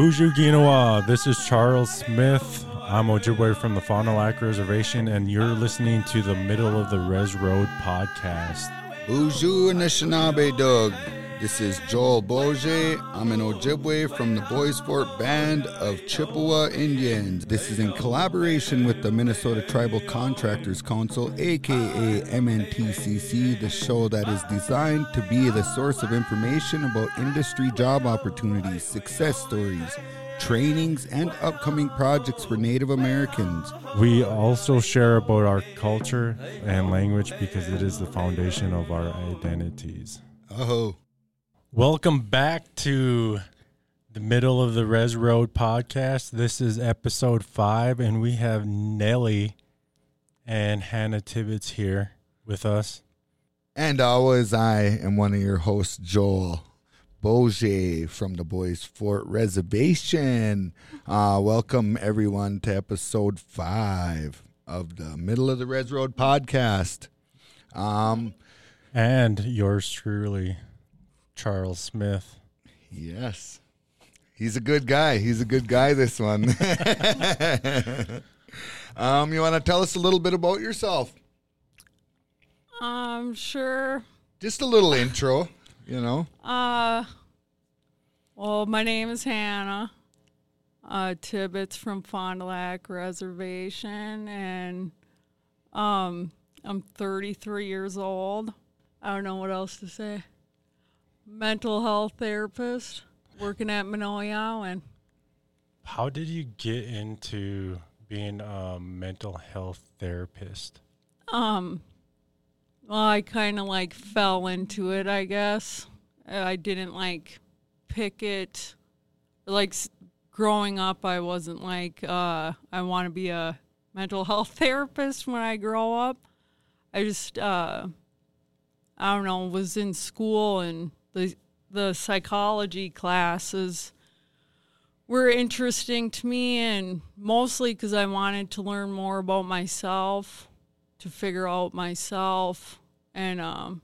Boozhoo Ginawa. This is Charles Smith. I'm Ojibwe from the Fond du Lac Reservation, and you're listening to the Middle of the Res Road podcast. Boozhoo Anishinaabe Doug. This is Joel Boje. I'm an Ojibwe from the Bois Forte Band of Chippewa Indians. This is in collaboration with the Minnesota Tribal Contractors Council, aka MNTCC, the show that is designed to be the source of information about industry job opportunities, success stories, trainings, and upcoming projects for Native Americans. We also share about our culture and language because it is the foundation of our identities. Oh, Welcome back to the Middle of the Res Road podcast. This is episode five, and we have Nelly and Hannah Tibbetts here with us. And always, I am one of your hosts, Joel Boje from the Bois Forte Reservation. Uh, welcome, everyone, to episode five of the Middle of the Res Road podcast. Um, And yours truly, Charles Smith. yes, he's a good guy. He's a good guy, this one. um, you want to tell us a little bit about yourself? Um, sure. Just a little intro, you know. Uh, well, my name is Hannah. Uh, Tibbetts from Fond du Lac Reservation, and um, I'm 33 years old. I don't know what else to say. Mental health therapist, working at Minoya, Island. How did you get into being a mental health therapist? um, well, I kind of like fell into it, I guess. I didn't like pick it. Like growing up, I wasn't like, uh, I want to be a mental health therapist when I grow up. I just, uh, I don't know, was in school and the, the psychology classes were interesting to me and mostly because I wanted to learn more about myself to figure out myself and um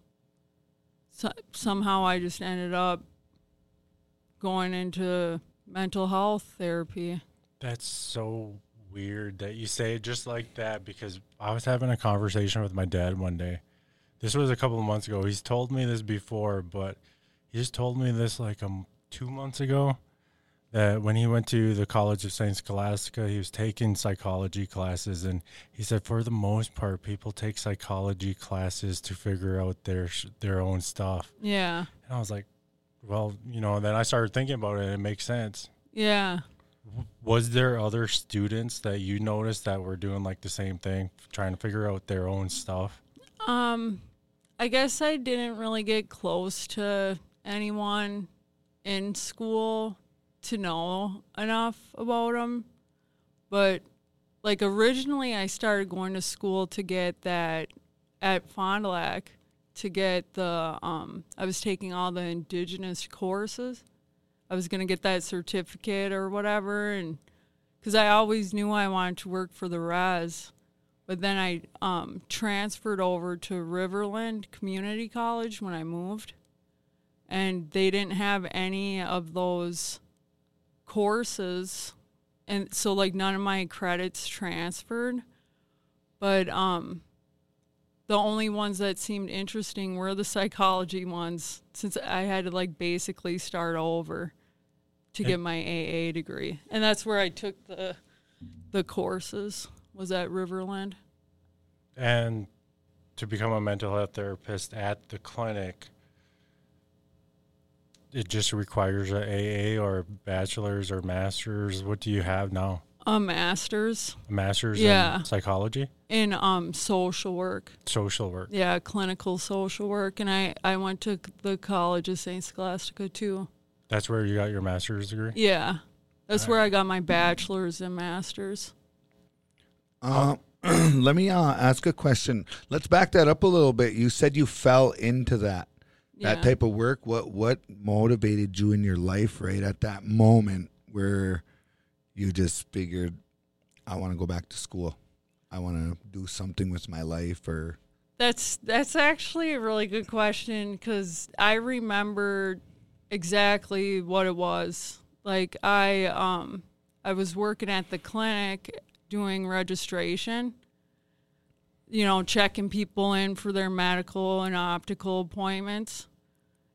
so, somehow I just ended up going into mental health therapy. That's so weird that you say it just like that because I was having a conversation with my dad one day. This was a couple of months ago. He's told me this before, but he just told me this like um two months ago that when he went to the College of Saint Scholastica, he was taking psychology classes, and he said for the most part, people take psychology classes to figure out their their own stuff. Yeah. And I was like, well, you know. Then I started thinking about it, and it makes sense. Yeah. Was there other students that you noticed that were doing like the same thing, trying to figure out their own stuff? Um I guess I didn't really get close to anyone in school to know enough about them. But like originally I started going to school to get that at Fond du Lac to get the um I was taking all the indigenous courses. I was going to get that certificate or whatever and cuz I always knew I wanted to work for the res. But then I um, transferred over to Riverland Community College when I moved, and they didn't have any of those courses, and so like none of my credits transferred. But um, the only ones that seemed interesting were the psychology ones, since I had to like basically start over to And- get my AA degree, and that's where I took the the courses was at Riverland. And to become a mental health therapist at the clinic, it just requires a AA or bachelor's or master's. What do you have now? A master's A master's Yeah. in psychology, in um social work. social work. Yeah, clinical social work, and I I went to the College of Saint Scholastica too. That's where you got your master's degree. Yeah, that's where I got my bachelor's and master's. Uh, let me uh, ask a question. Let's back that up a little bit. You said you fell into that that type of work. What what motivated you in your life right at that moment where you just figured, I want to go back to school. I want to do something with my life, or That's that's actually a really good question because I remember exactly what it was. Like I um I was working at the clinic doing registration. You know, checking people in for their medical and optical appointments.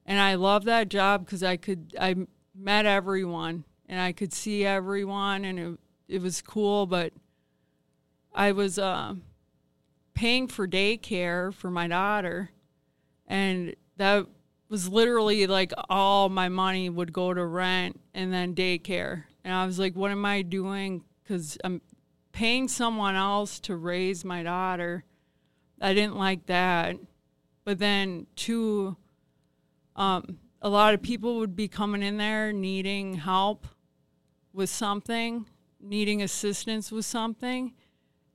And I love that job cuz I could I met everyone and I could see everyone and it it was cool, but I was uh, paying for daycare for my daughter and that was literally like all my money would go to rent and then daycare. And I was like, what am I doing? Because I'm paying someone else to raise my daughter. I didn't like that. But then, two, um, a lot of people would be coming in there needing help with something, needing assistance with something.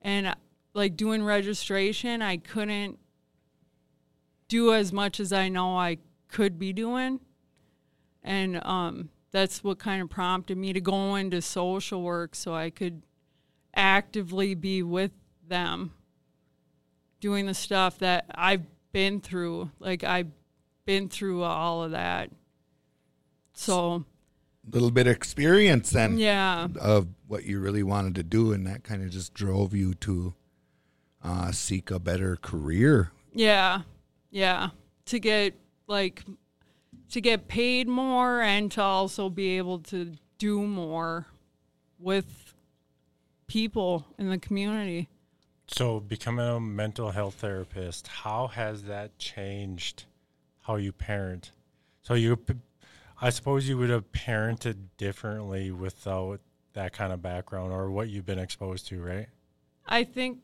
And like doing registration, I couldn't do as much as I know I could be doing. And um, that's what kind of prompted me to go into social work so I could actively be with them doing the stuff that I've been through. Like, I've been through all of that. So, a little bit of experience then yeah. of what you really wanted to do, and that kind of just drove you to uh, seek a better career. Yeah. Yeah. To get like to get paid more and to also be able to do more with people in the community. So, becoming a mental health therapist, how has that changed how you parent? So, you, I suppose you would have parented differently without that kind of background or what you've been exposed to, right? I think,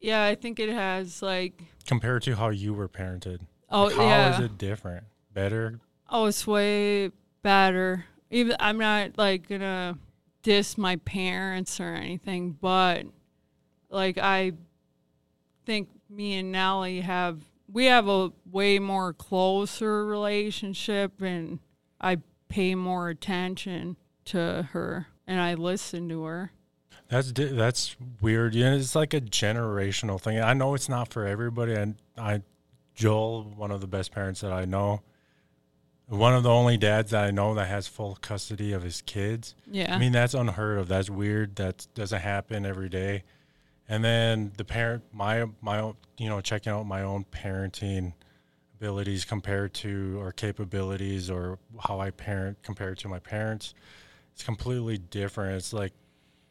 yeah, I think it has like, Compared to how you were parented. oh Like, how yeah, is it different? Better? oh it's way better. Even I'm not like gonna diss my parents or anything, but like I think me and Nellie have we have a way more closer relationship and I pay more attention to her and I listen to her. That's that's weird. Yeah, it's like a generational thing. I know it's not for everybody. And I, Joel, one of the best parents that I know, one of the only dads that I know that has full custody of his kids. Yeah. I mean, that's unheard of. That's weird. That doesn't happen every day. And then the parent, my my own, you know, checking out my own parenting abilities compared to or capabilities or how I parent compared to my parents, it's completely different. It's like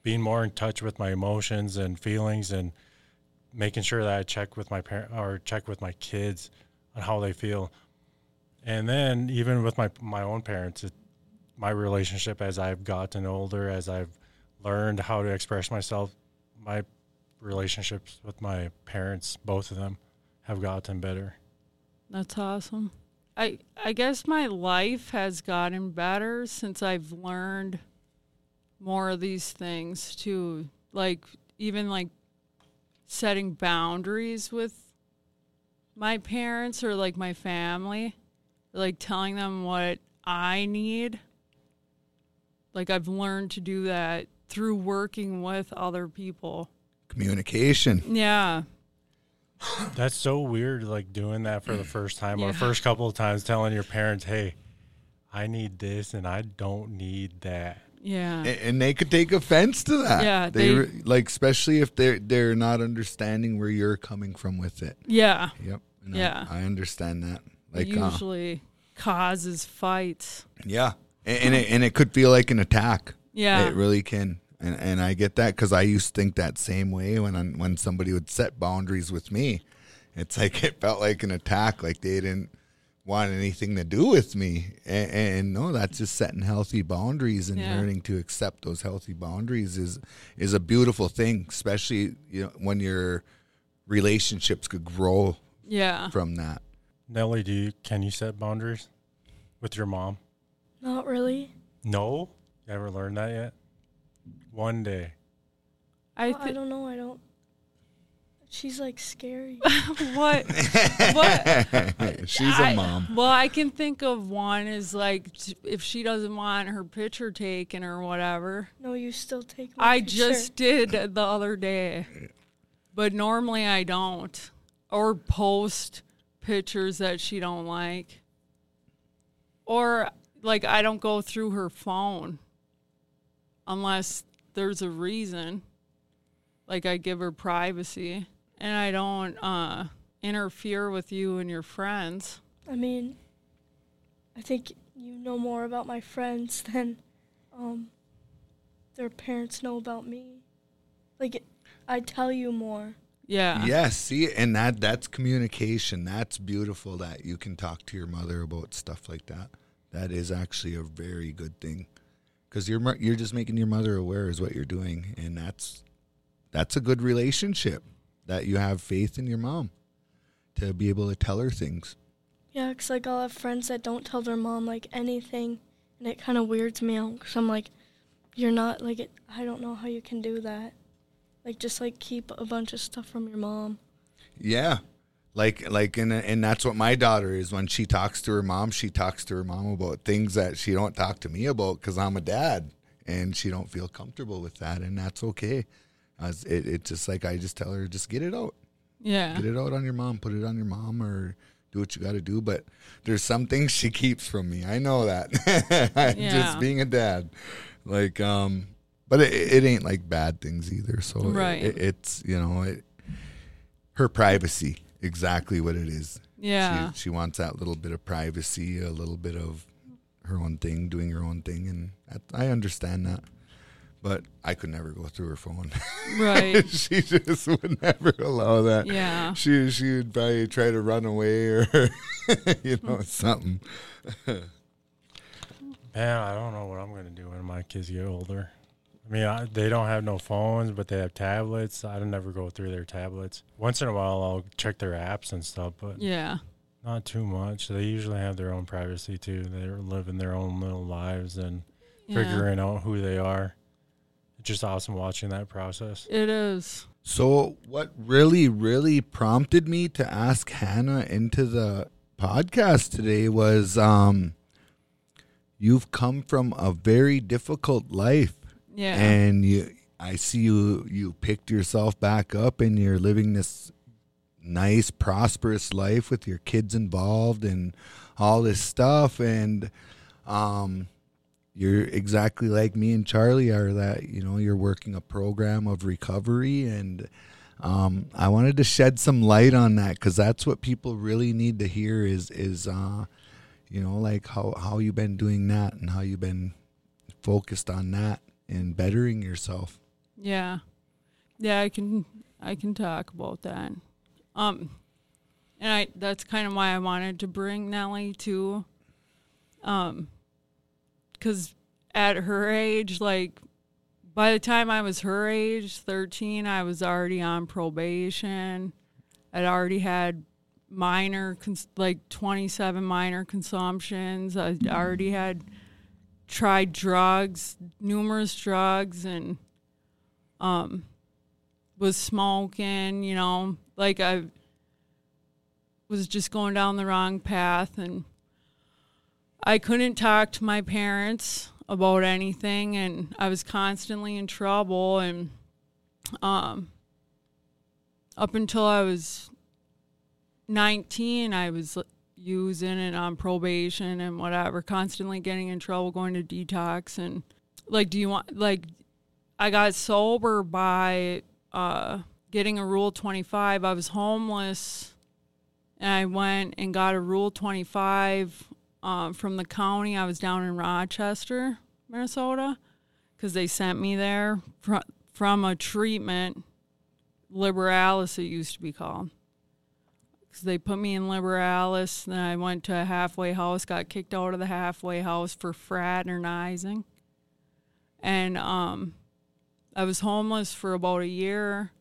being more in touch with my emotions and feelings and making sure that I check with my parent or check with my kids on how they feel. And then even with my my own parents, it, my relationship as I've gotten older, as I've learned how to express myself, my relationships with my parents, both of them, have gotten better. That's awesome. I I guess my life has gotten better since I've learned more of these things too. Like even like setting boundaries with my parents or like my family, like telling them what I need. Like I've learned to do that through working with other people. Communication. Yeah. That's so weird, like doing that for the first time or first couple of times, telling your parents, "Hey, I need this and I don't need that." Yeah. A- and they could take offense to that. Yeah, they, they- like especially if they're they're not understanding where you're coming from with it. yeah. Yep. No, Yeah. I understand that. Like, it uh, usually causes fights. yeah, and, and it and it could feel like an attack. Yeah. It really can. And and I get that because I used to think that same way when I, when somebody would set boundaries with me. It's like it felt like an attack, like they didn't want anything to do with me. And, and no, that's just setting healthy boundaries and Yeah. learning to accept those healthy boundaries is is a beautiful thing, especially you know when your relationships could grow yeah. from that. Nellie, do you can you set boundaries with your mom? Not really. No, you ever learned that yet? One day. I Well, I don't know. I don't. She's like scary. what what She's I- a mom. Well, I can think of one is like t- if she doesn't want her picture taken or whatever. no, you still take. My I picture. just did the other day. But normally I don't or post pictures that she don't like. Or like I don't go through her phone unless there's a reason. Like I give her privacy and I don't uh, interfere with you and your friends. I mean, I think you know more about my friends than um, their parents know about me. Like, I tell you more. Yeah. Yes, see, and that that's communication. That's beautiful that you can talk to your mother about stuff like that. That is actually a very good thing, because you're you're just making your mother aware is what you're doing, and that's that's a good relationship that you have faith in your mom to be able to tell her things. Yeah, 'cause like I'll have friends that don't tell their mom like anything, and it kind of weirds me out 'cause I'm like, you're not like it. I don't know how you can do that. Like just like keep a bunch of stuff from your mom. Yeah. Like like and and that's what my daughter is when she talks to her mom, she talks to her mom about things that she don't talk to me about cuz I'm a dad and she don't feel comfortable with that and that's okay. As it it just like I just tell her just get it out. Yeah. Get it out on your mom, put it on your mom or do what you got to do, but there's some things she keeps from me. I know that. Yeah. just being a dad. Like um but it, it ain't like bad things either. So Right. it, it's, you know, it, her privacy, exactly what it is. Yeah. She, she wants that little bit of privacy, a little bit of her own thing, doing her own thing. And that, I understand that. But I could never go through her phone. Right. she just would never allow that. Yeah. She she would probably try to run away or you know something. Man, I don't know what I'm gonna do when my kids get older. I mean, I, they don't have no phones, but they have tablets. I don't never go through their tablets. Once in a while, I'll check their apps and stuff, but Yeah. not too much. They usually have their own privacy too. They're living their own little lives and Yeah. figuring out who they are. It's just awesome watching that process. It is. So what really really prompted me to ask Hannah into the podcast today was um you've come from a very difficult life Yeah. and you I see you you picked yourself back up and you're living this nice prosperous life with your kids involved and all this stuff. And um you're exactly like me and Charlie are that you know you're working a program of recovery. And um, I wanted to shed some light on that because that's what people really need to hear is is uh, you know like how how you've been doing that and how you've been focused on that and bettering yourself. Yeah. Yeah, I can I can talk about that. Um and I that's kind of why I wanted to bring Nellie too. Um cuz at her age like by the time I was her age, 13, I was already on probation. I'd already had minor cons- like 27 minor consumptions. I already had tried drugs, numerous drugs, and um, was smoking. You know, like I was just going down the wrong path, and I couldn't talk to my parents about anything, and I was constantly in trouble. And um, up until I was 19, I was using and on probation and whatever, constantly getting in trouble, going to detox. And like, do you want, like, I got sober by uh, getting a Rule 25. I was homeless and I went and got a Rule 25 um, from the county. I was down in Rochester, Minnesota, because they sent me there fr- from a treatment, Liberalis, it used to be called. Because they put me in Liberalis. Then I went to a halfway house, got kicked out of the halfway house for fraternizing. And um, I was homeless for about a year.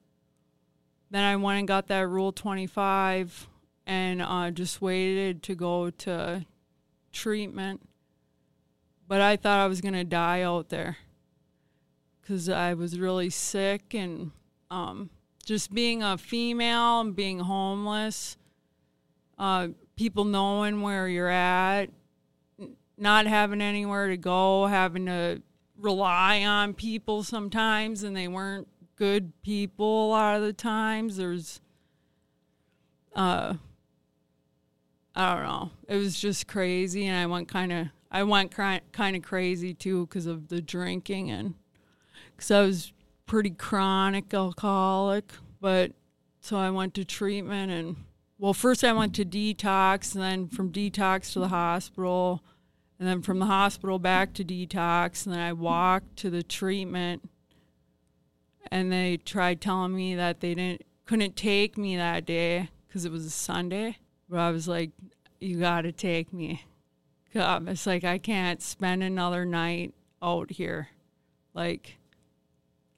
Then I went and got that Rule 25 and uh, just waited to go to treatment. But I thought I was going to die out there because I was really sick and um, just being a female and being homeless, uh, people knowing where you're at, not having anywhere to go, having to rely on people sometimes, and they weren't good people a lot of the times. There's, uh, I don't know. It was just crazy, and I went kind of, I went kind of crazy too because of the drinking and because I was pretty chronic alcoholic. But so I went to treatment and well, first I went to detox, and then from detox to the hospital, and then from the hospital back to detox, and then I walked to the treatment, and they tried telling me that they didn't couldn't take me that day because it was a Sunday. But I was like, "You got to take me." God, it's like I can't spend another night out here, like.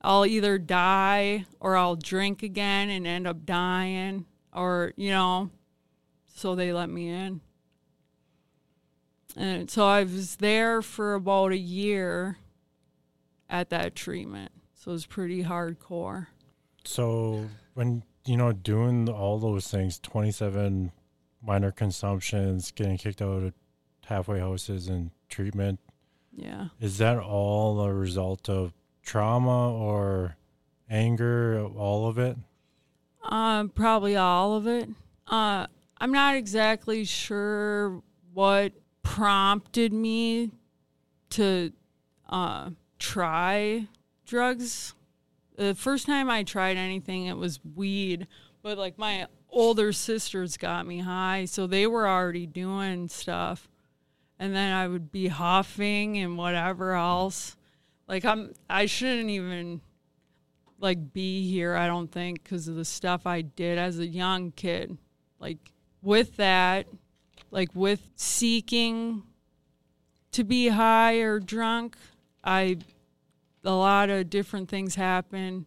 I'll either die or I'll drink again and end up dying or, you know, so they let me in. And so I was there for about a year at that treatment. So it was pretty hardcore. So when you know doing all those things, twenty seven minor consumptions, getting kicked out of halfway houses and treatment, Yeah. is that all a result of trauma or anger? All of it? Um, probably all of it. Uh, I'm not exactly sure what prompted me to uh, try drugs. The first time I tried anything, it was weed. But like my older sisters got me high, so they were already doing stuff. And then I would be huffing and whatever else. Like I'm, I shouldn't even like be here i don't think because of the stuff i did as a young kid. Like with that like with seeking to be high or drunk i a lot of different things happened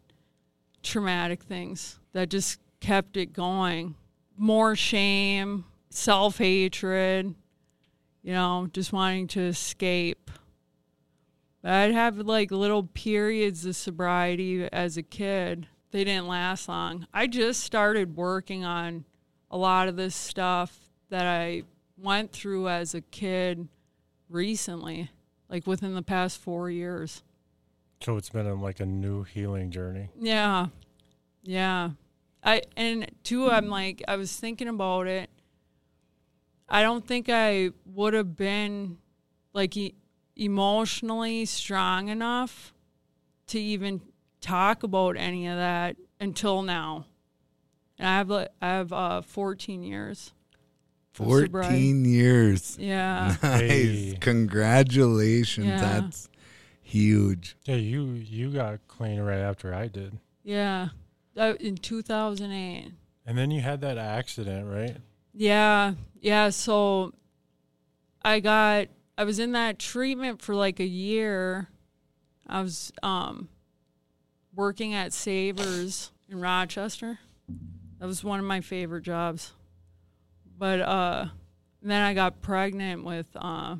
traumatic things that just kept it going. More shame self-hatred you know just wanting to escape I'd have like little periods of sobriety as a kid. They didn't last long. I just started working on a lot of this stuff that I went through as a kid recently, like within the past four years. So it's been a, like a new healing journey. Yeah. Yeah. I and two I'm like I was thinking about it. I don't think I would have been like emotionally strong enough to even talk about any of that until now. And I have I have uh 14 years. 14 years. Yeah. Nice. Hey. Congratulations. Yeah. That's huge. Yeah, you you got clean right after I did, Yeah. Uh, in 2008. and then you had that accident, right? Yeah, yeah. So I got I was in that treatment for like a year. I was um working at Savers in Rochester. That was one of my favorite jobs. But uh then I got pregnant with uh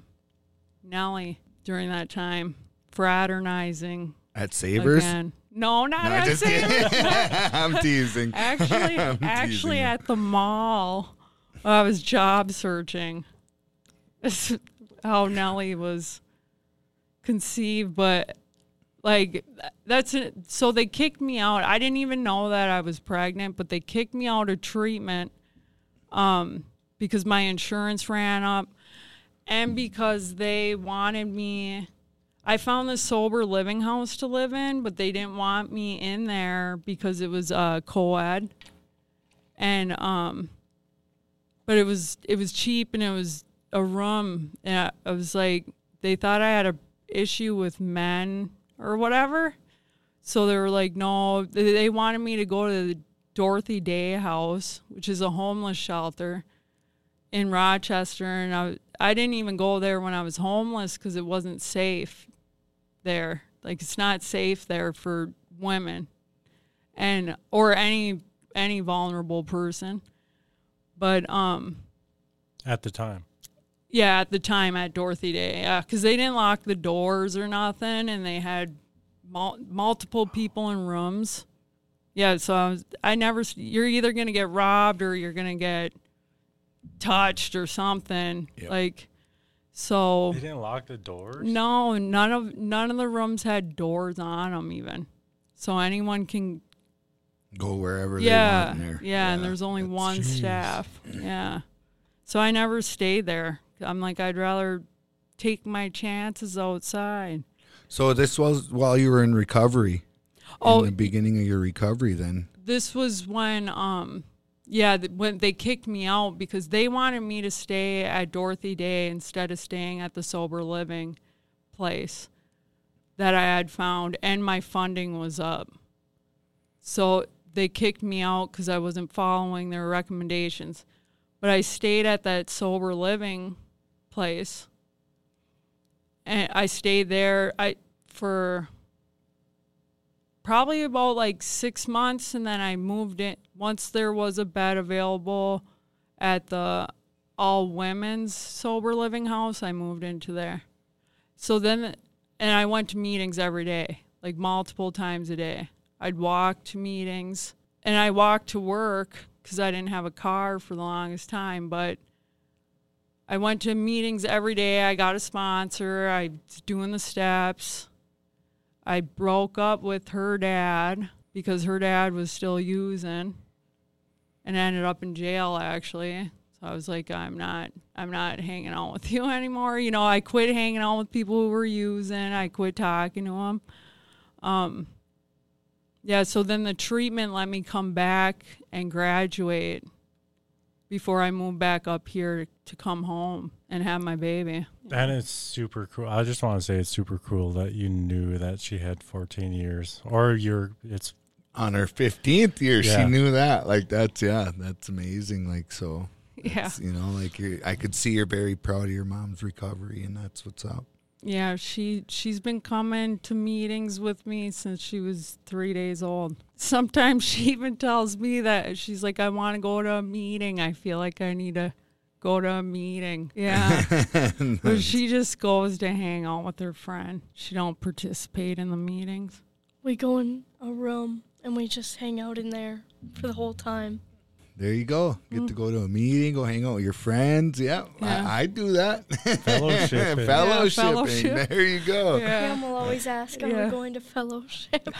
Nellie during that time, fraternizing At Savers? again. No, not No, at Savers. I'm teasing. Actually, I'm actually, you. at the mall, I was job searching. How Nellie was conceived, but like that's it. so they kicked me out. I didn't even know that I was pregnant, but they kicked me out of treatment, um, because my insurance ran up, and because they wanted me. I found this sober living house to live in, but they didn't want me in there because it was uh, co-ed, and um, but it was it was cheap and it was a room, and I, was like, they thought I had a issue with men or whatever, so they were like, no, they, they wanted me to go to the Dorothy Day House, which is a homeless shelter in Rochester, and I I didn't even go there when I was homeless because it wasn't safe there. Like it's not safe there for women and or any any vulnerable person. But um At the time, yeah, at the time at Dorothy Day, yeah, because they didn't lock the doors or nothing, and they had mul- multiple people in rooms. Yeah, so I, was, I never. You're either gonna get robbed or you're gonna get touched or something. Yep. Like, so they didn't lock the doors. no, none of none of the rooms had doors on them even, so anyone can. Go wherever Yeah, they want in there. yeah, and there's only one Jeez. staff. Yeah, so I never stayed there. I'm like, I'd rather take my chances outside. So this was while you were in recovery. Oh, in the beginning of your recovery, then. this was when um yeah when they kicked me out because they wanted me to stay at dorothy day instead of staying at the sober living place that i had found and my funding was up so they kicked me out because i wasn't following their recommendations but i stayed at that sober living place. And i stayed there i for probably about like six months and then i moved in. Once there was a bed available at the all women's sober living house i moved into there. So then and i went to meetings every day like multiple times a day. I'd walk to meetings and i walked to work because i didn't have a car for the longest time but i went to meetings every day i got a sponsor i was doing the steps I broke up with her dad because her dad was still using and ended up in jail actually. So I was like I'm not I'm not hanging out with you anymore. You know, I quit hanging out with people who were using. I quit talking to them. Um yeah, so then the treatment let me come back and graduate before I moved back up here to come home and have my baby. And it's super cool. I just want to say it's super cool that you knew that she had 14 years, or you're. It's On her fifteenth year, Yeah. she knew that. Like that's yeah, that's amazing. Like so, Yeah. you know, like you're, I could see you're very proud of your mom's recovery, and that's what's up. Yeah, she she's been coming to meetings with me since she was three days old. Sometimes she even tells me that she's like, "I want to go to a meeting. I feel like I need to go to a meeting." Yeah, but she just goes to hang out with her friend. She don't participate in the meetings. We go in a room and we just hang out in there for the whole time. There you go. Get to go to a meeting, go hang out with your friends. Yeah, Mm. Yeah. I, I do that. Fellowshipping. Fellowshipping. fellowship. There you go. Pam will always ask, "Are Yeah. we going to fellowship?"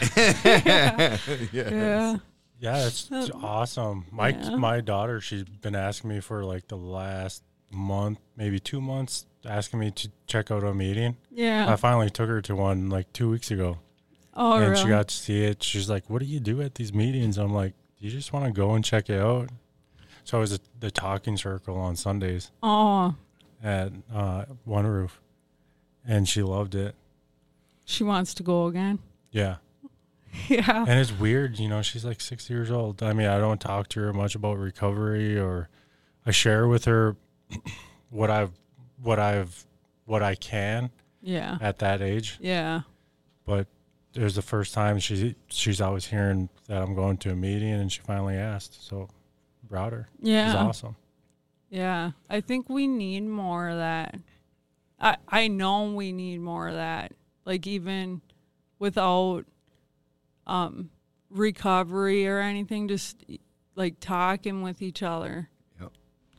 Yeah, yeah, it's it's awesome. My Yeah. my daughter, she's been asking me for like the last month, maybe two months, asking me to check out a meeting. Yeah, I finally took her to one like two weeks ago, Oh, and really? she got to see it. She's like, "What do you do at these meetings?" I'm like, "Do you just want to go and check it out?" So it was the talking circle on Sundays oh, at uh, One Roof, and she loved it. she wants to go again. Yeah. Yeah, and it's weird, you know, she's like six years old. I mean, I don't talk to her much about recovery or I share with her what I've what I've what I can yeah, at that age. yeah. But it was the first time she she's always hearing that I'm going to a meeting and she finally asked. So brought her. It was Yeah. awesome. Yeah, I think we need more of that. I I know we need more of that. Like even without um recovery or anything, just like talking with each other.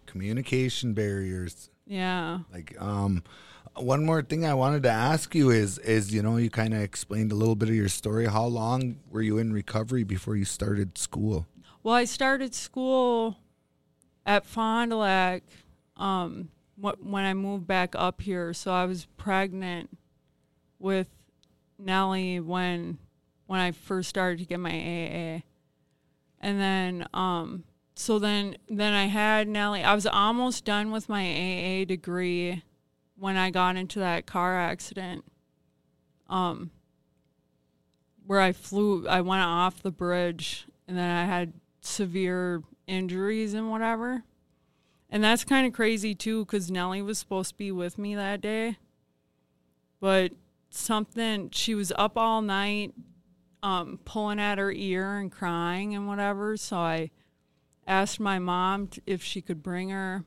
Communication barriers. Yeah. Like, um, one more thing I wanted to ask you is, is you know, you kind of explained a little bit of your story. How long were you in recovery before you started school? Well, I started school at Fond du Lac um, wh- when I moved back up here. So I was pregnant with Nellie when when I first started to get my AA, and then um, so then then I had Nellie. I was almost done with my AA degree when I got into that car accident. Um, where I flew, I went off the bridge, and then I had severe injuries and whatever. And that's kind of crazy too, because Nellie was supposed to be with me that day, but something she was up all night, um, pulling at her ear and crying and whatever. So I asked my mom t- if she could bring her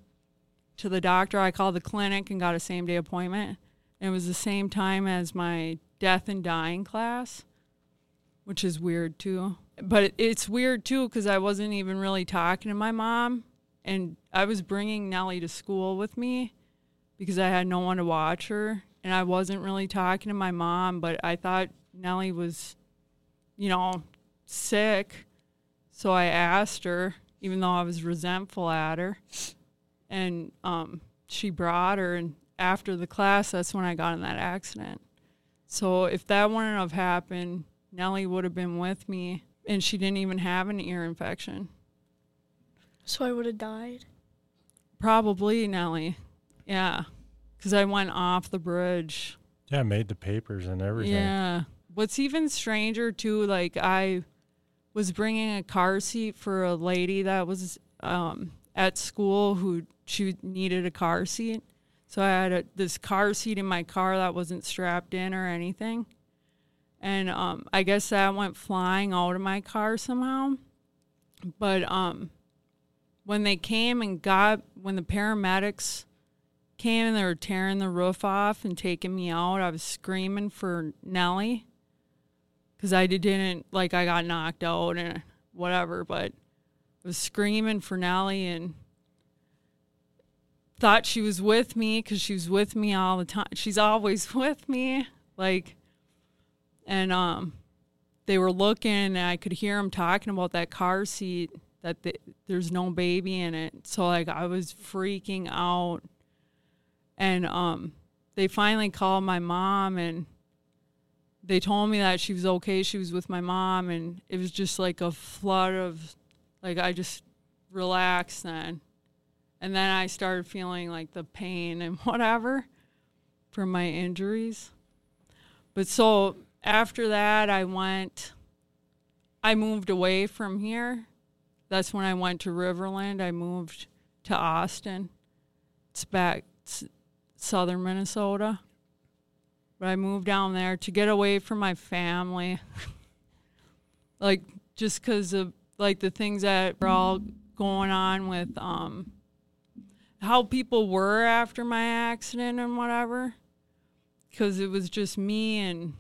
to the doctor. I called the clinic and got a same day appointment. It was the same time as my death and dying class, which is weird too. But it's weird too because I wasn't even really talking to my mom. And I was bringing Nellie to school with me because I had no one to watch her. And I wasn't really talking to my mom, but I thought Nellie was, you know, sick. So I asked her, even though I was resentful at her. And um, she brought her. And after the class, that's when I got in that accident. So if that wouldn't have happened, Nellie would have been with me and she didn't even have an ear infection. So I would have died. Probably Nellie. Yeah. Cuz I went off the bridge. Yeah, I made the papers and everything. Yeah. What's even stranger too like I was bringing a car seat for a lady that was um, at school who she needed a car seat. So I had a, this car seat in my car that wasn't strapped in or anything. And um, I guess that went flying out of my car somehow. But um, when they came and got, when the paramedics came and they were tearing the roof off and taking me out, I was screaming for Nellie because I didn't like I got knocked out and whatever, but I was screaming for Nellie and thought she was with me because she was with me all the time. She's always with me, like, and um, they were looking and I could hear them talking about that car seat that the, there's no baby in it. So like I was freaking out, and um, they finally called my mom and they told me that she was okay. She was with my mom, and it was just like a flood of, like I just relaxed then, and then I started feeling like the pain and whatever from my injuries. But so after that, I went. I moved away from here. That's when I went to Riverland. I moved to Austin. It's back it's southern Minnesota. But I moved down there to get away from my family. like just because of like the things that were all going on with um how people were after my accident and whatever. Because it was just me and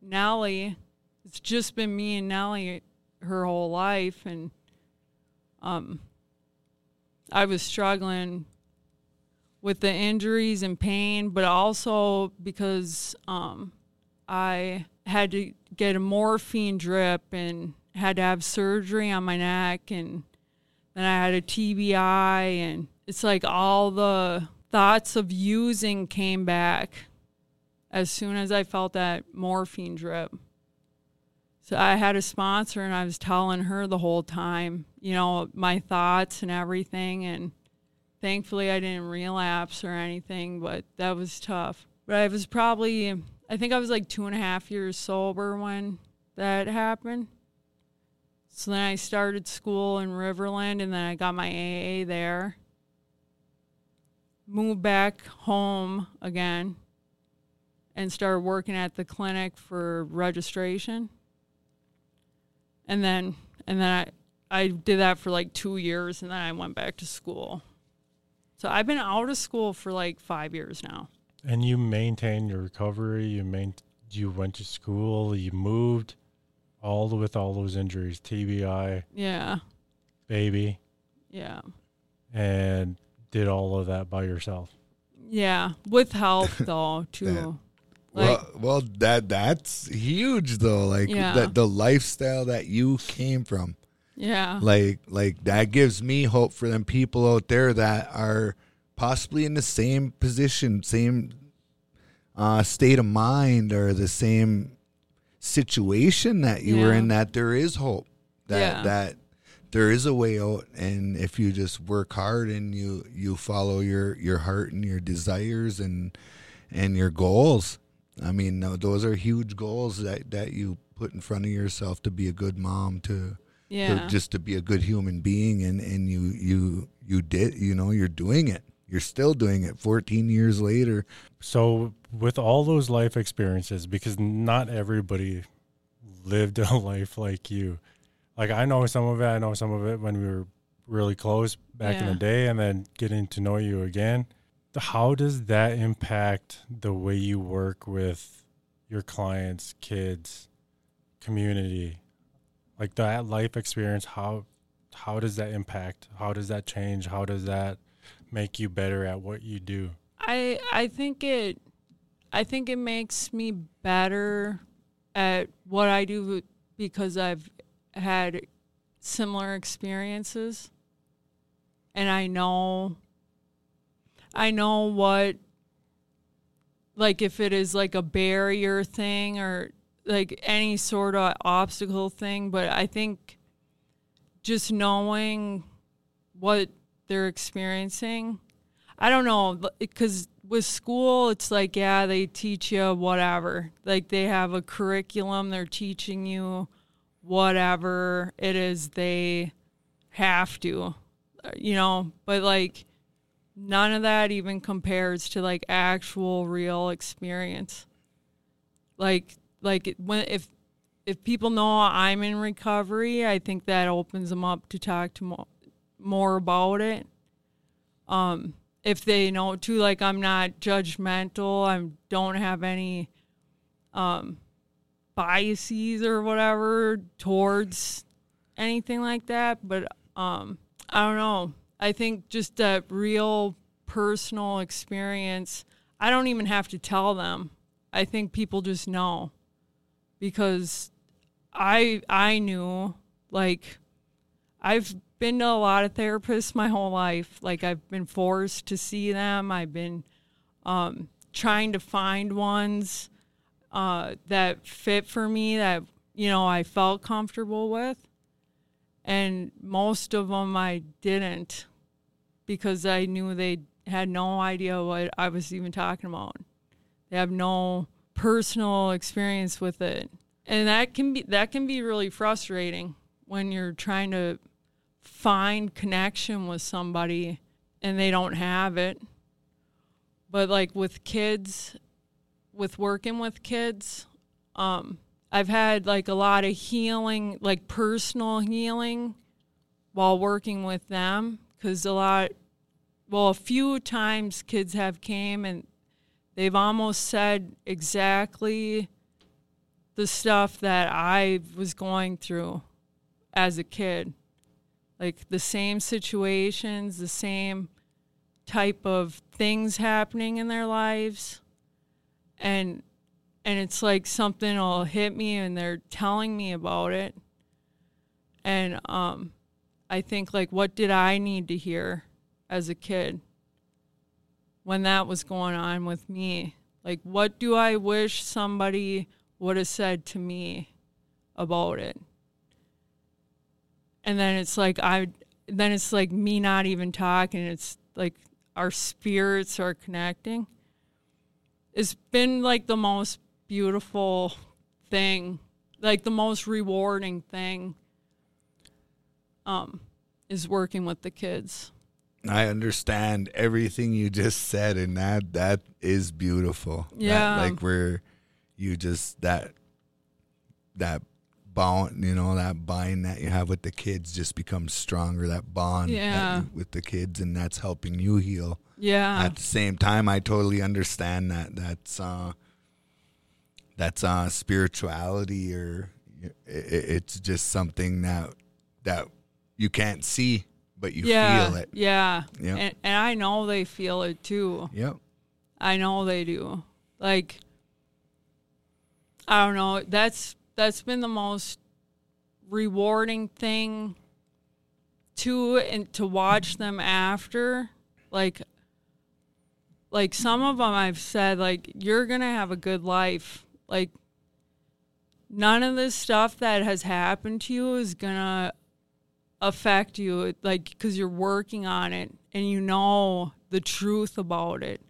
Nellie. It's just been me and Nellie her whole life, and um, I was struggling with the injuries and pain, but also because um, I had to get a morphine drip and had to have surgery on my neck, and then I had a TBI, and it's like all the thoughts of using came back as soon as I felt that morphine drip. So I had a sponsor and I was telling her the whole time, you know, my thoughts and everything. And thankfully I didn't relapse or anything, but that was tough. But I was probably, I think I was like two and a half years sober when that happened. So then I started school in Riverland and then I got my AA there. Moved back home again and started working at the clinic for registration. And then and then I I did that for like 2 years and then I went back to school. So I've been out of school for like 5 years now. And you maintained your recovery. You main, you went to school. You moved, all with all those injuries, TBI, Yeah. baby, Yeah. and did all of that by yourself. Yeah, with help though too. That- Like well, well, that that's huge though. Like Yeah. that the lifestyle that you came from. yeah. Like like that gives me hope for them people out there that are possibly in the same position, same uh, state of mind, or the same situation that you were in. That there is hope. That Yeah. that there is a way out, and if you just work hard and you you follow your your heart and your desires and and your goals. I mean, those are huge goals that that you put in front of yourself to be a good mom to Yeah. to just to be a good human being and and you you you did you know you're doing it you're still doing it 14 years later So, with all those life experiences, because not everybody lived a life like you. Like I know some of it, I know some of it when we were really close back in the day, and then getting to know you again. How does that impact the way you work with your clients, kids, community? Like that life experience, how how does that impact? How does that change? How does that make you better at what you do? I I think it I think it makes me better at what I do because I've had similar experiences and I know I know what like if it is like a barrier thing or like any sort of obstacle thing, but I think just knowing what they're experiencing, I don't know, because with school, it's like, yeah, they teach you whatever. Like they have a curriculum, they're teaching you whatever it is they have to, you know, but like none of that even compares to like actual real experience. Like, like when, if, if people know I'm in recovery, I think that opens them up to talk to more, more about it. Um, if they know too, like I'm not judgmental, I don't have any um, biases or whatever towards anything like that. But um, I don't know. I think just that real personal experience, I don't even have to tell them. I think people just know because I I knew like I've been to a lot of therapists my whole life. Like I've been forced to see them. I've been um, trying to find ones uh, that fit for me that you know I felt comfortable with, and most of them I didn't because I knew they had no idea what I was even talking about. They have no personal experience with it, and that can be that can be really frustrating when you're trying to find connection with somebody and they don't have it. But like with kids, with working with kids, um, I've had like a lot of healing, like personal healing while working with them because a lot, well, a few times kids have came and they've almost said exactly the stuff that I was going through as a kid like the same situations, the same type of things happening in their lives. And and it's like something will hit me and they're telling me about it. And um I think like what did I need to hear as a kid when that was going on with me? Like what do I wish somebody would have said to me about it? and then it's like I then it's like me not even talking. It's like our spirits are connecting. It's been like the most beautiful thing, like the most rewarding thing. Um, is working with the kids. I understand everything you just said, and that that is beautiful. Yeah, that, like where you just that that bond, you know, that bind that you have with the kids just becomes stronger. That bond yeah. that with the kids, and that's helping you heal. Yeah. At the same time, I totally understand that. That's uh, that's uh, spirituality, or it, it's just something that that you can't see, but you yeah, feel it. Yeah. Yeah. And, and I know they feel it too. Yep. I know they do. Like, I don't know. That's that's been the most rewarding thing to and to watch them after like like some of them I've said like you're going to have a good life. Like none of this stuff that has happened to you is going to affect you like cuz you're working on it and you know the truth about it.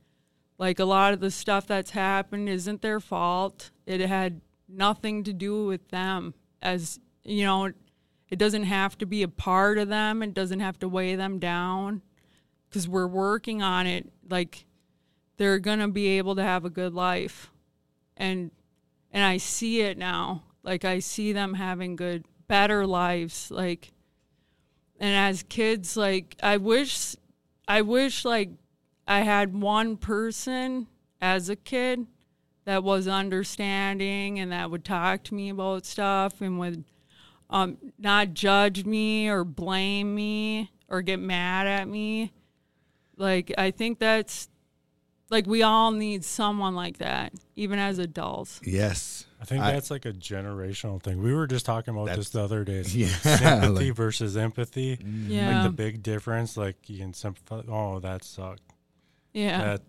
Like a lot of the stuff that's happened isn't their fault. It had nothing to do with them as you know it doesn't have to be a part of them. It doesn't have to weigh them down because we're working on it like they're gonna be able to have a good life and and i see it now like i see them having good better lives like and as kids like i wish i wish like i had one person as a kid that was understanding and that would talk to me about stuff and would um, not judge me or blame me or get mad at me. Like, I think that's like we all need someone like that, even as adults. Yes. I think I- that's like a generational thing. We were just talking about this the other day. Yeah, sympathy like- versus empathy. Mm-hmm. Yeah. Like the big difference. Like you can sympathize. Oh, that sucked. yeah. That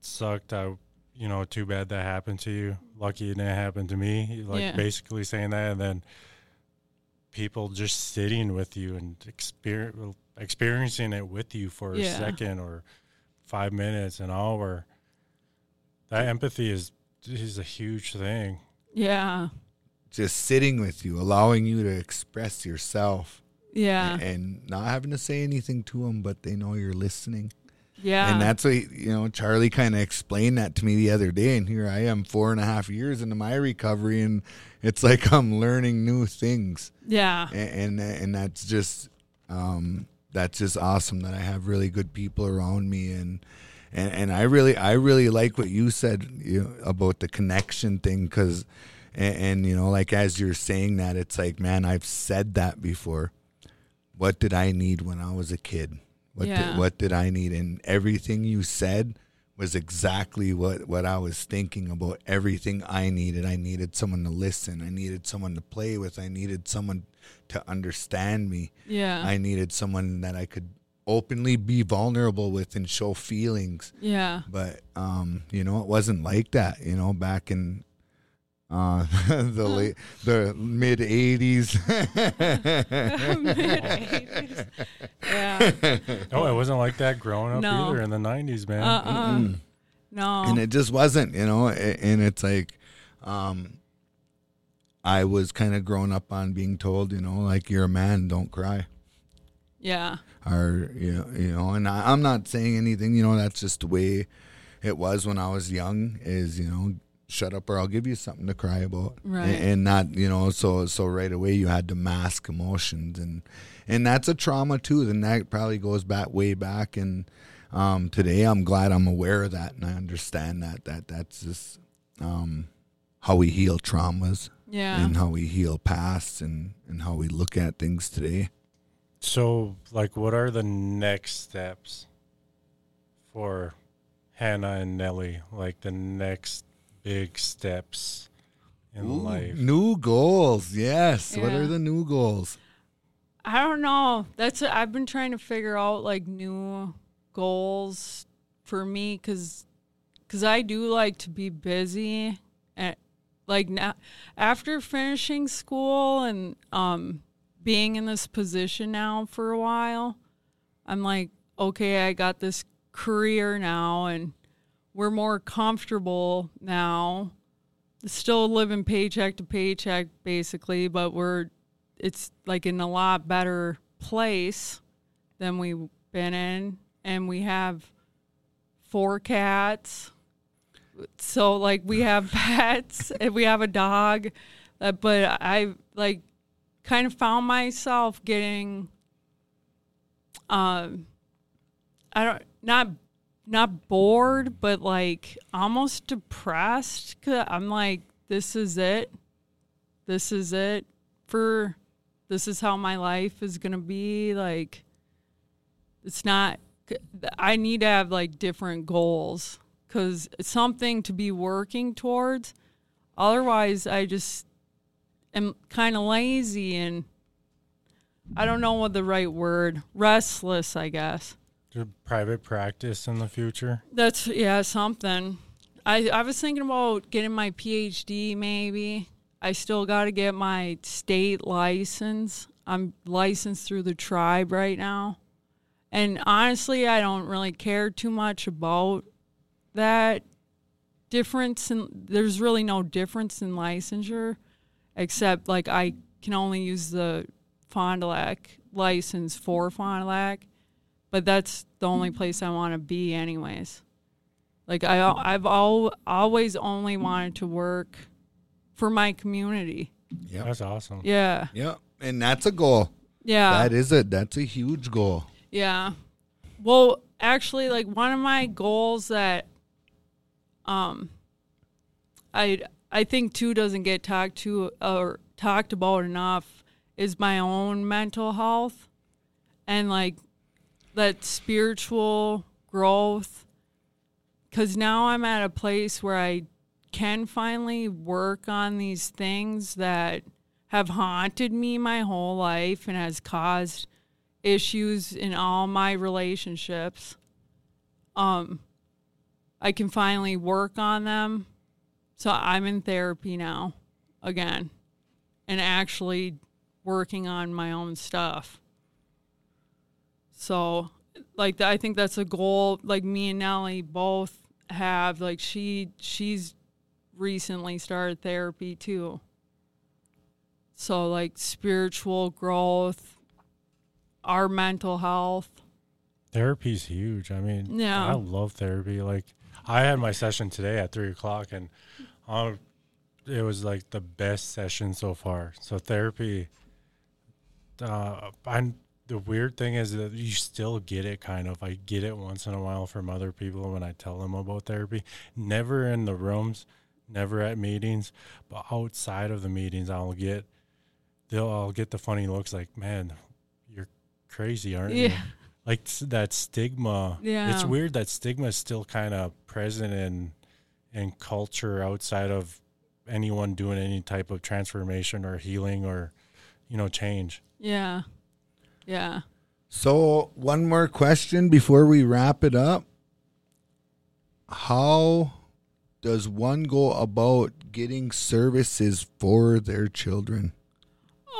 sucked. I you know, too bad that happened to you. Lucky it didn't happen to me. Like Yeah. basically saying that, and then people just sitting with you and exper- experiencing it with you for a second or five minutes, an hour. That empathy is is a huge thing. Yeah. Just sitting with you, allowing you to express yourself, Yeah. and not having to say anything to them, but they know you're listening. Yeah. And that's what you know. Charlie kind of explained that to me the other day, and here I am, four and a half years into my recovery, and it's like I'm learning new things, yeah. and and, and that's just um, that's just awesome that I have really good people around me, and and and I really I really like what you said you know, about the connection thing, because and, and you know like as you're saying that, it's like man, I've said that before. What did I need when I was a kid? What Yeah. did, what did I need? And everything you said was exactly what what I was thinking about. Everything I needed. I needed someone to listen. I needed someone to play with. I needed someone to understand me. Yeah. I needed someone that I could openly be vulnerable with and show feelings. yeah. But um, you know, it wasn't like that. You know, back in uh, the late the mid '80s. yeah. No, it wasn't like that growing up No. either in the '90s, man. Uh-uh. No. and it just wasn't, you know. And it's like, um, I was kind of growing up on being told, you know, like you're a man, don't cry, yeah. or you know, you know. And I, I'm not saying anything, you know. That's just the way it was when I was young. Is you know, shut up or I'll give you something to cry about, Right. and, and not, you know. So so right away you had to mask emotions, and and that's a trauma too. Then that probably goes back way back and. Um, today I'm glad I'm aware of that and I understand that that that's just um, how we heal traumas Yeah. and how we heal past and and how we look at things today. So, like, what are the next steps for Hannah and Nellie? Like, the next big steps in Ooh, life? New goals, yes. What are the new goals? I don't know. That's I've been trying to figure out like new goals for me cuz cuz I do like to be busy and like now after finishing school and um being in this position now for a while, I'm like, okay, I got this career now and we're more comfortable now. Still living paycheck to paycheck basically, but we're it's like in a lot better place than we've been in and we have four cats so like we have pets and we have a dog uh, but i like kind of found myself getting um i don't not not bored but like almost depressed cuz i'm like this is it. This is it for this is how my life is to be like it's not i need to have like different goals it's something to be working towards otherwise i just am kind of lazy and i don't know what the right word restless i guess Do private practice in the future? that's yeah, something. I I was thinking about getting my PhD maybe. I still got to get my state license. I'm licensed through the tribe right now. And honestly, I don't really care too much about that difference and there's really no difference in licensure except like I can only use the Fond du Lac license for Fond du Lac but that's the only mm-hmm. place I want to be, anyways. Like I, I've al- always only wanted to work for my community. Yeah. That's awesome. Yeah, Yeah, And that's a goal. yeah, That is it. That's a huge goal. yeah. Well, actually, like one of my goals that, um, I I think too doesn't get talked to or talked about enough is my own mental health, and like that spiritual growth. Because now i'm at a place where i can finally work on these things that have haunted me my whole life and has caused issues in all my relationships. Um I can finally work on them. So I'm in therapy now again and actually working on my own stuff. So like I think that's a goal like me and Nellie both have like she she's recently started therapy too. So like spiritual growth, our mental health. Therapy's huge. I mean, Yeah. I love therapy. Like, I had my session today at three o'clock, and uh, it was like the best session so far. So therapy. Uh, the weird thing is that you still get it kind of. I get it once in a while from other people when I tell them about therapy. Never in the rooms, never at meetings, but outside of the meetings, I'll get they'll I'll get the funny looks like, man, you're crazy, aren't you? Yeah. like that stigma Yeah, it's weird that stigma is still kind of present in in culture outside of anyone doing any type of transformation or healing or you know change Yeah. Yeah. So, one more question before we wrap it up. How does one go about getting services for their children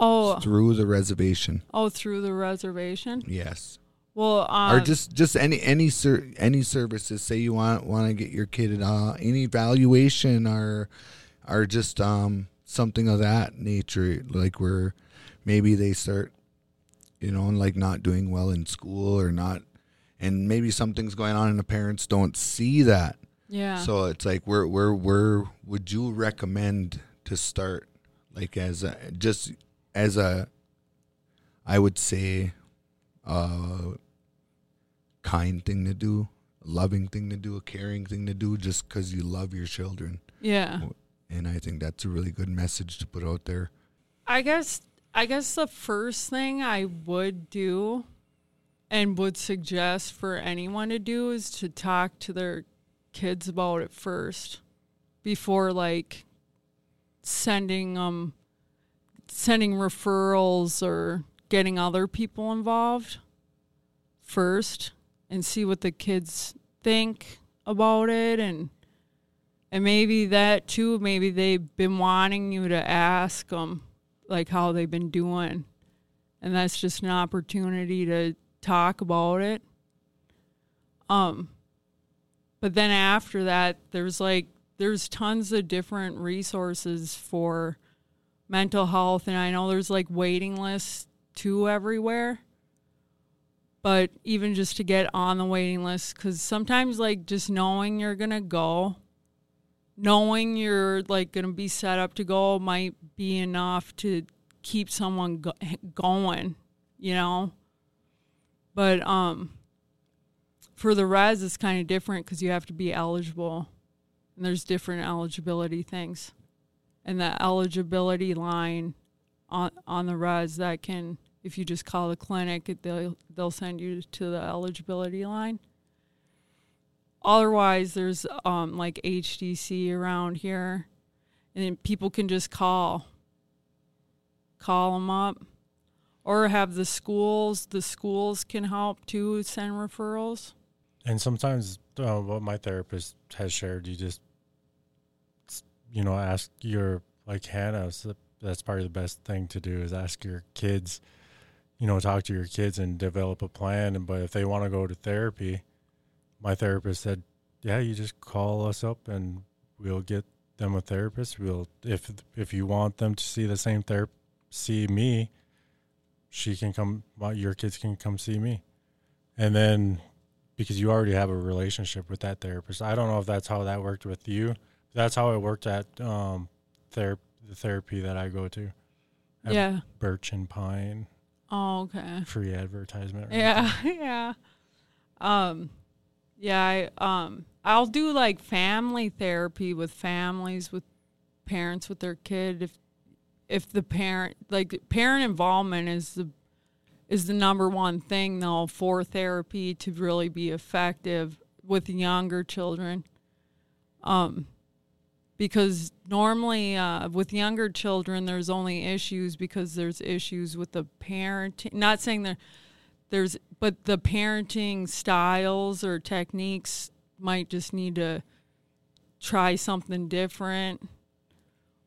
Oh, through the reservation? oh, through the reservation. Yes. Well, uh, or just just any any ser- any services say you want want to get your kid uh any evaluation or or just um something of that nature like where maybe they start you know like not doing well in school or not and maybe something's going on and the parents don't see that yeah. so it's like where where where would you recommend to start like as a just as a I would say a kind thing to do, a loving thing to do, a caring thing to do just cuz you love your children. yeah. And I think that's a really good message to put out there. I guess I guess the first thing I would do and would suggest for anyone to do is to talk to their kids about it first before like sending um sending referrals or getting other people involved first and see what the kids think about it. And and maybe that too maybe they've been wanting you to ask them like how they've been doing. And that's just an opportunity to talk about it. Um but then after that there's like there's tons of different resources for mental health. And i know there's like waiting lists too everywhere but even just to get on the waiting list because sometimes like just knowing you're gonna go knowing you're like going to be set up to go might be enough to keep someone go- going, you know. But um for the res it's kind of different cuz you have to be eligible. And there's different eligibility things. And the eligibility line on on the res that can if you just call the clinic they'll they'll send you to the eligibility line. Otherwise, there's um, like HDC around here, and people can just call, call them up, or have the schools. The schools can help too send referrals. and sometimes uh, what my therapist has shared you just you know ask your like hannah that's probably the best thing to do is ask your kids you know talk to your kids and develop a plan And, but if they want to go to therapy my therapist said yeah you just call us up and we'll get them a therapist we'll if if you want them to see the same therapist see me she can come your kids can come see me and then because you already have a relationship with that therapist. I don't know if that's how that worked with you. That's how it worked at um, ther- the therapy that I go to. Yeah. Birch and Pine, Oh, okay. free advertisement. right Yeah, yeah. Um, yeah. I um, I'll do like family therapy with families with parents with their kid. If if the parent like parent involvement is the is the number one thing though for therapy to really be effective with younger children. Um, because normally uh, with younger children, there's only issues because there's issues with the parenting. Not saying that there's, but the parenting styles or techniques might just need to try something different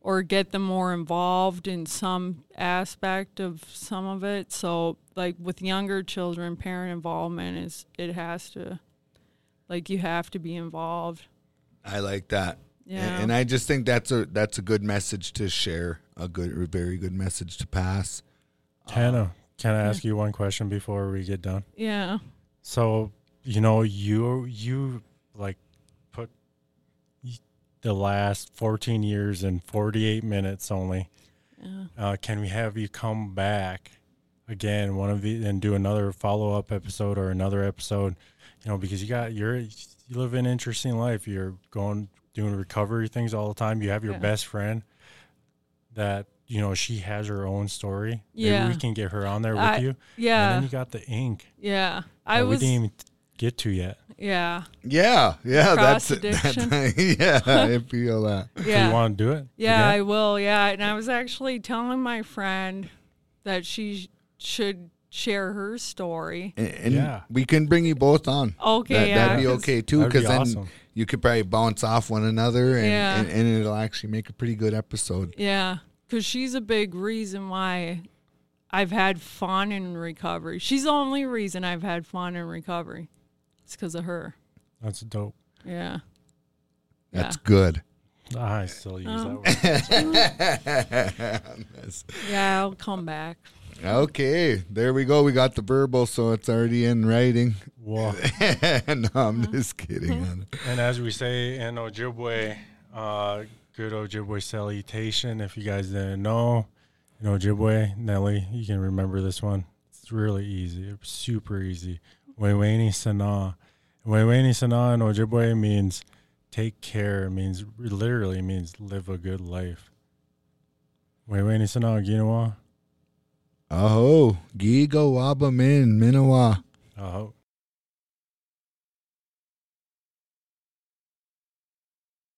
or get them more involved in some aspect of some of it. So like with younger children, parent involvement is it has to like you have to be involved. I like that. Yeah. And, and I just think that's a that's a good message to share, a good a very good message to pass. Tana, can I ask you one question before we get done? yeah. So you know you you like put the last 14 years in 48 minutes only. Yeah. Uh, can we have you come back again one of the and do another follow up episode or another episode? You know because you got you're you live an interesting life. You're going doing recovery things all the time. You have your Yeah. best friend that you know she has her own story. Yeah. Maybe we can get her on there with I- you. Yeah, and then you got the ink. Yeah. I was we didn't even get to yet. yeah. Yeah, yeah, Cross that's addiction. That's, yeah, I feel that. So Yeah. you want to do it? Yeah, I will. Yeah, and I was actually telling my friend that she should share her story. And, and Yeah. we can bring you both on. Okay, That, yeah, that'd be 'cause- okay too, That'd be because then awesome. You could probably bounce off one another, and, Yeah. and, and it'll actually make a pretty good episode. Yeah, because she's a big reason why I've had fun in recovery. She's the only reason I've had fun in recovery. It's because of her. That's dope. Yeah. That's Yeah. good. I still use Oh. that Yeah, I'll come back. Okay, there we go. We got the verbal, so it's already in writing. word. Whoa. no, I'm just kidding. And as we say in Ojibwe, uh, good Ojibwe salutation. If you guys didn't know, in Ojibwe, Nelly, you can remember this one. It's really easy. It's super easy. Weweni Sana. Weweni Sana in Ojibwe means take care. It means literally means live a good life. Weweni Sana Ginawa. Oh, Gigo Waba Min Minawa. Oh,